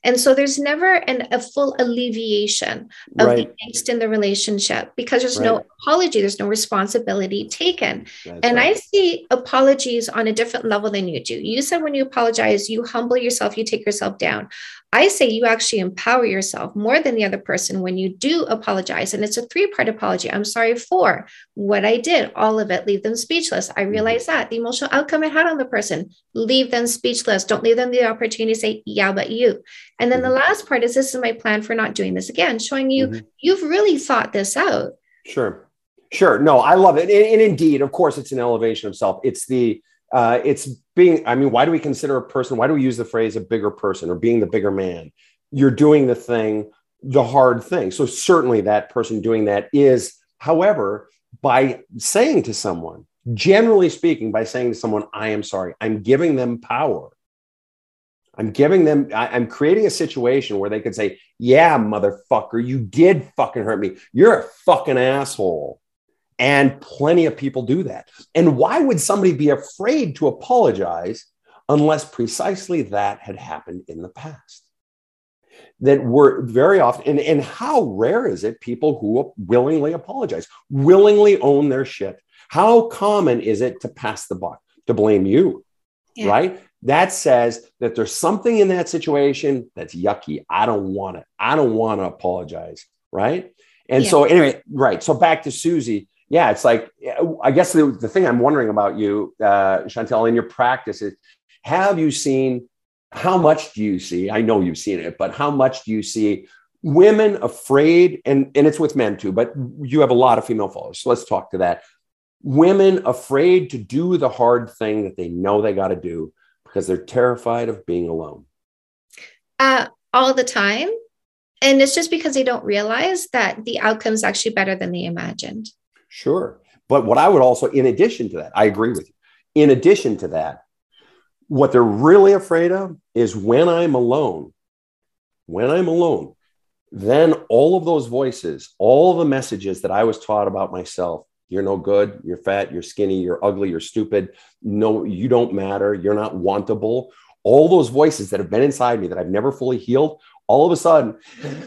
and so there's never an, a full alleviation of right. the angst in the relationship because there's right. no apology, there's no responsibility taken. That's and right. I see apologies on a different level than you do. You said when you apologize, you humble yourself, you take yourself down. I say you actually empower yourself more than the other person when you do apologize. And it's a three part apology. I'm sorry for what I did, all of it, leave them speechless. I mm-hmm. realize that the emotional outcome it had on the person, leave them speechless. Don't leave them the opportunity to say, yeah, but you. And then the mm-hmm. last part is this is my plan for not doing this again, showing you mm-hmm. you've really thought this out. Sure. Sure. No, I love it. And, and indeed, of course, it's an elevation of self. It's the, uh, it's being, I mean, why do we consider a person, why do we use the phrase a bigger person or being the bigger man? You're doing the thing, the hard thing. So certainly that person doing that is, however, by saying to someone, generally speaking, by saying to someone, I am sorry, I'm giving them power. I'm giving them, I, am creating a situation where they could say, Yeah, motherfucker, you did fucking hurt me. You're a fucking asshole. And plenty of people do that. And why would somebody be afraid to apologize unless precisely that had happened in the past? That we're very often, and, and how rare is it people who willingly apologize, willingly own their shit? How common is it to pass the buck, to blame you? Yeah. Right? That says that there's something in that situation that's yucky. I don't want it. I don't want to apologize. Right. And yeah. so, anyway, right. So, back to Susie yeah, it's like I guess the, the thing I'm wondering about you, uh, Chantal, in your practice is have you seen how much do you see? I know you've seen it, but how much do you see women afraid? And, and it's with men too, but you have a lot of female followers. So let's talk to that. Women afraid to do the hard thing that they know they got to do because they're terrified of being alone. Uh, all the time. And it's just because they don't realize that the outcome is actually better than they imagined. Sure. But what I would also, in addition to that, I agree with you. In addition to that, what they're really afraid of is when I'm alone, when I'm alone, then all of those voices, all the messages that I was taught about myself you're no good, you're fat, you're skinny, you're ugly, you're stupid, no, you don't matter, you're not wantable. All those voices that have been inside me that I've never fully healed all of a sudden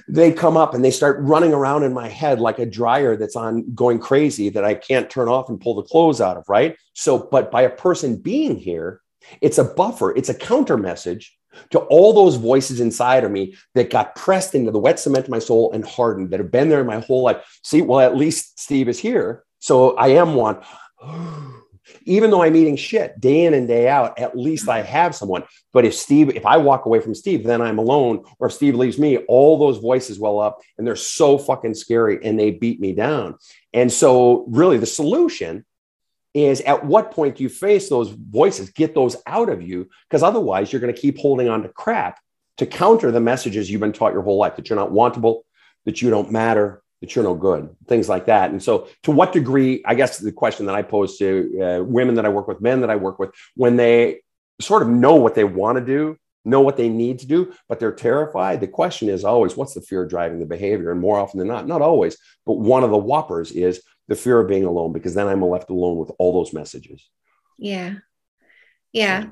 they come up and they start running around in my head like a dryer that's on going crazy that I can't turn off and pull the clothes out of, right? So, but by a person being here, it's a buffer, it's a counter message to all those voices inside of me that got pressed into the wet cement of my soul and hardened that have been there my whole life. See, well, at least Steve is here. So I am one. Even though I'm eating shit day in and day out, at least I mm-hmm. have someone. But if Steve, if I walk away from Steve, then I'm alone. Or if Steve leaves me, all those voices well up and they're so fucking scary and they beat me down. And so, really, the solution is at what point do you face those voices, get those out of you? Because otherwise, you're going to keep holding on to crap to counter the messages you've been taught your whole life that you're not wantable, that you don't matter, that you're no good, things like that. And so, to what degree, I guess the question that I pose to uh, women that I work with, men that I work with, when they sort of know what they want to do, know what they need to do, but they're terrified. The question is always, what's the fear driving the behavior? And more often than not, not always, but one of the whoppers is the fear of being alone, because then I'm left alone with all those messages. Yeah. Yeah.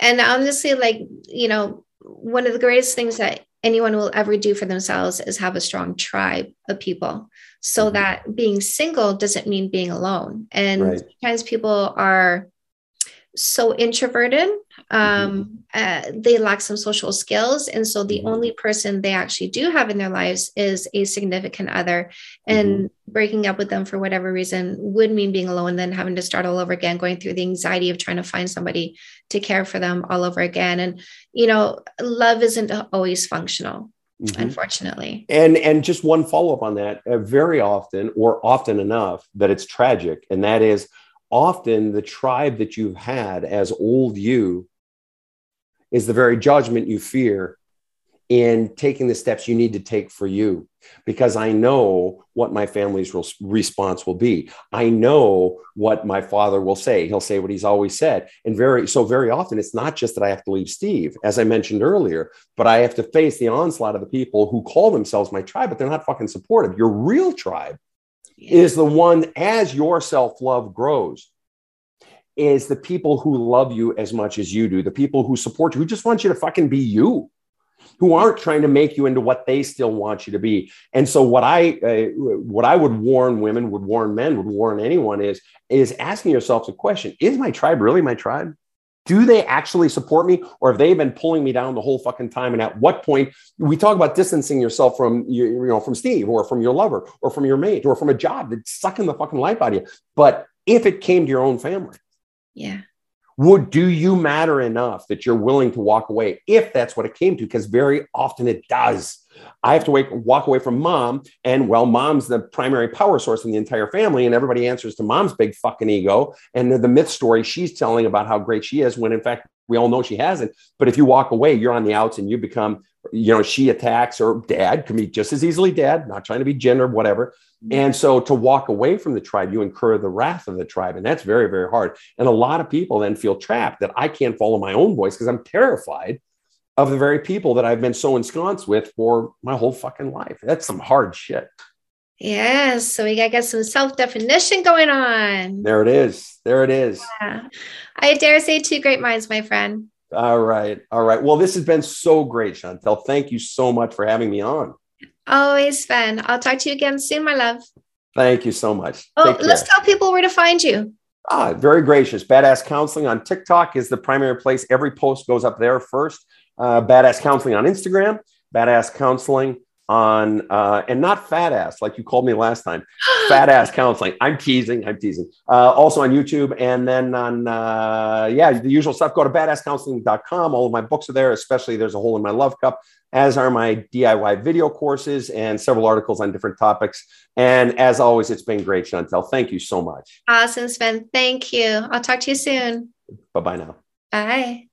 And honestly, like, you know, one of the greatest things that anyone will ever do for themselves is have a strong tribe of people so mm-hmm. that being single doesn't mean being alone and right. sometimes people are so introverted um, mm-hmm. uh, they lack some social skills and so the mm-hmm. only person they actually do have in their lives is a significant other and mm-hmm. breaking up with them for whatever reason would mean being alone and then having to start all over again going through the anxiety of trying to find somebody to care for them all over again and you know love isn't always functional Mm-hmm. unfortunately. And and just one follow up on that, uh, very often or often enough that it's tragic, and that is often the tribe that you've had as old you is the very judgment you fear in taking the steps you need to take for you because I know what my family's response will be. I know what my father will say. He'll say what he's always said. And very so very often it's not just that I have to leave Steve as I mentioned earlier, but I have to face the onslaught of the people who call themselves my tribe but they're not fucking supportive. Your real tribe yeah. is the one as your self-love grows is the people who love you as much as you do, the people who support you, who just want you to fucking be you, who aren't trying to make you into what they still want you to be. And so, what I uh, what I would warn women, would warn men, would warn anyone is is asking yourself the question: Is my tribe really my tribe? Do they actually support me, or have they been pulling me down the whole fucking time? And at what point we talk about distancing yourself from you, you know from Steve, or from your lover, or from your mate, or from a job that's sucking the fucking life out of you? But if it came to your own family, yeah. Would do you matter enough that you're willing to walk away if that's what it came to? Because very often it does. I have to wait, walk away from mom, and well, mom's the primary power source in the entire family, and everybody answers to mom's big fucking ego and the myth story she's telling about how great she is. When in fact we all know she hasn't. But if you walk away, you're on the outs, and you become, you know, she attacks or dad can be just as easily dad. Not trying to be gender, whatever. Mm-hmm. And so to walk away from the tribe, you incur the wrath of the tribe. And that's very, very hard. And a lot of people then feel trapped that I can't follow my own voice because I'm terrified of the very people that I've been so ensconced with for my whole fucking life. That's some hard shit. Yes. So we got to get some self definition going on. There it is. There it is. Yeah. I dare say two great minds, my friend. All right. All right. Well, this has been so great, Chantal. Thank you so much for having me on. Always fun. I'll talk to you again soon, my love. Thank you so much. Oh, let's tell people where to find you. Ah, very gracious. Badass Counseling on TikTok is the primary place. Every post goes up there first. Uh, Badass Counseling on Instagram. Badass Counseling on uh, and not fat ass like you called me last time. Fat ass counseling. I'm teasing i'm teasing. Uh, also on youtube and then on uh, yeah the usual stuff. Go to badasscounseling.com all of my books are there especially there's a hole in my love cup as are my diy video courses and several articles on different topics. And as always it's been great chantal thank you so much. Awesome sven. Thank you. I'll talk to you soon. Bye bye now. Bye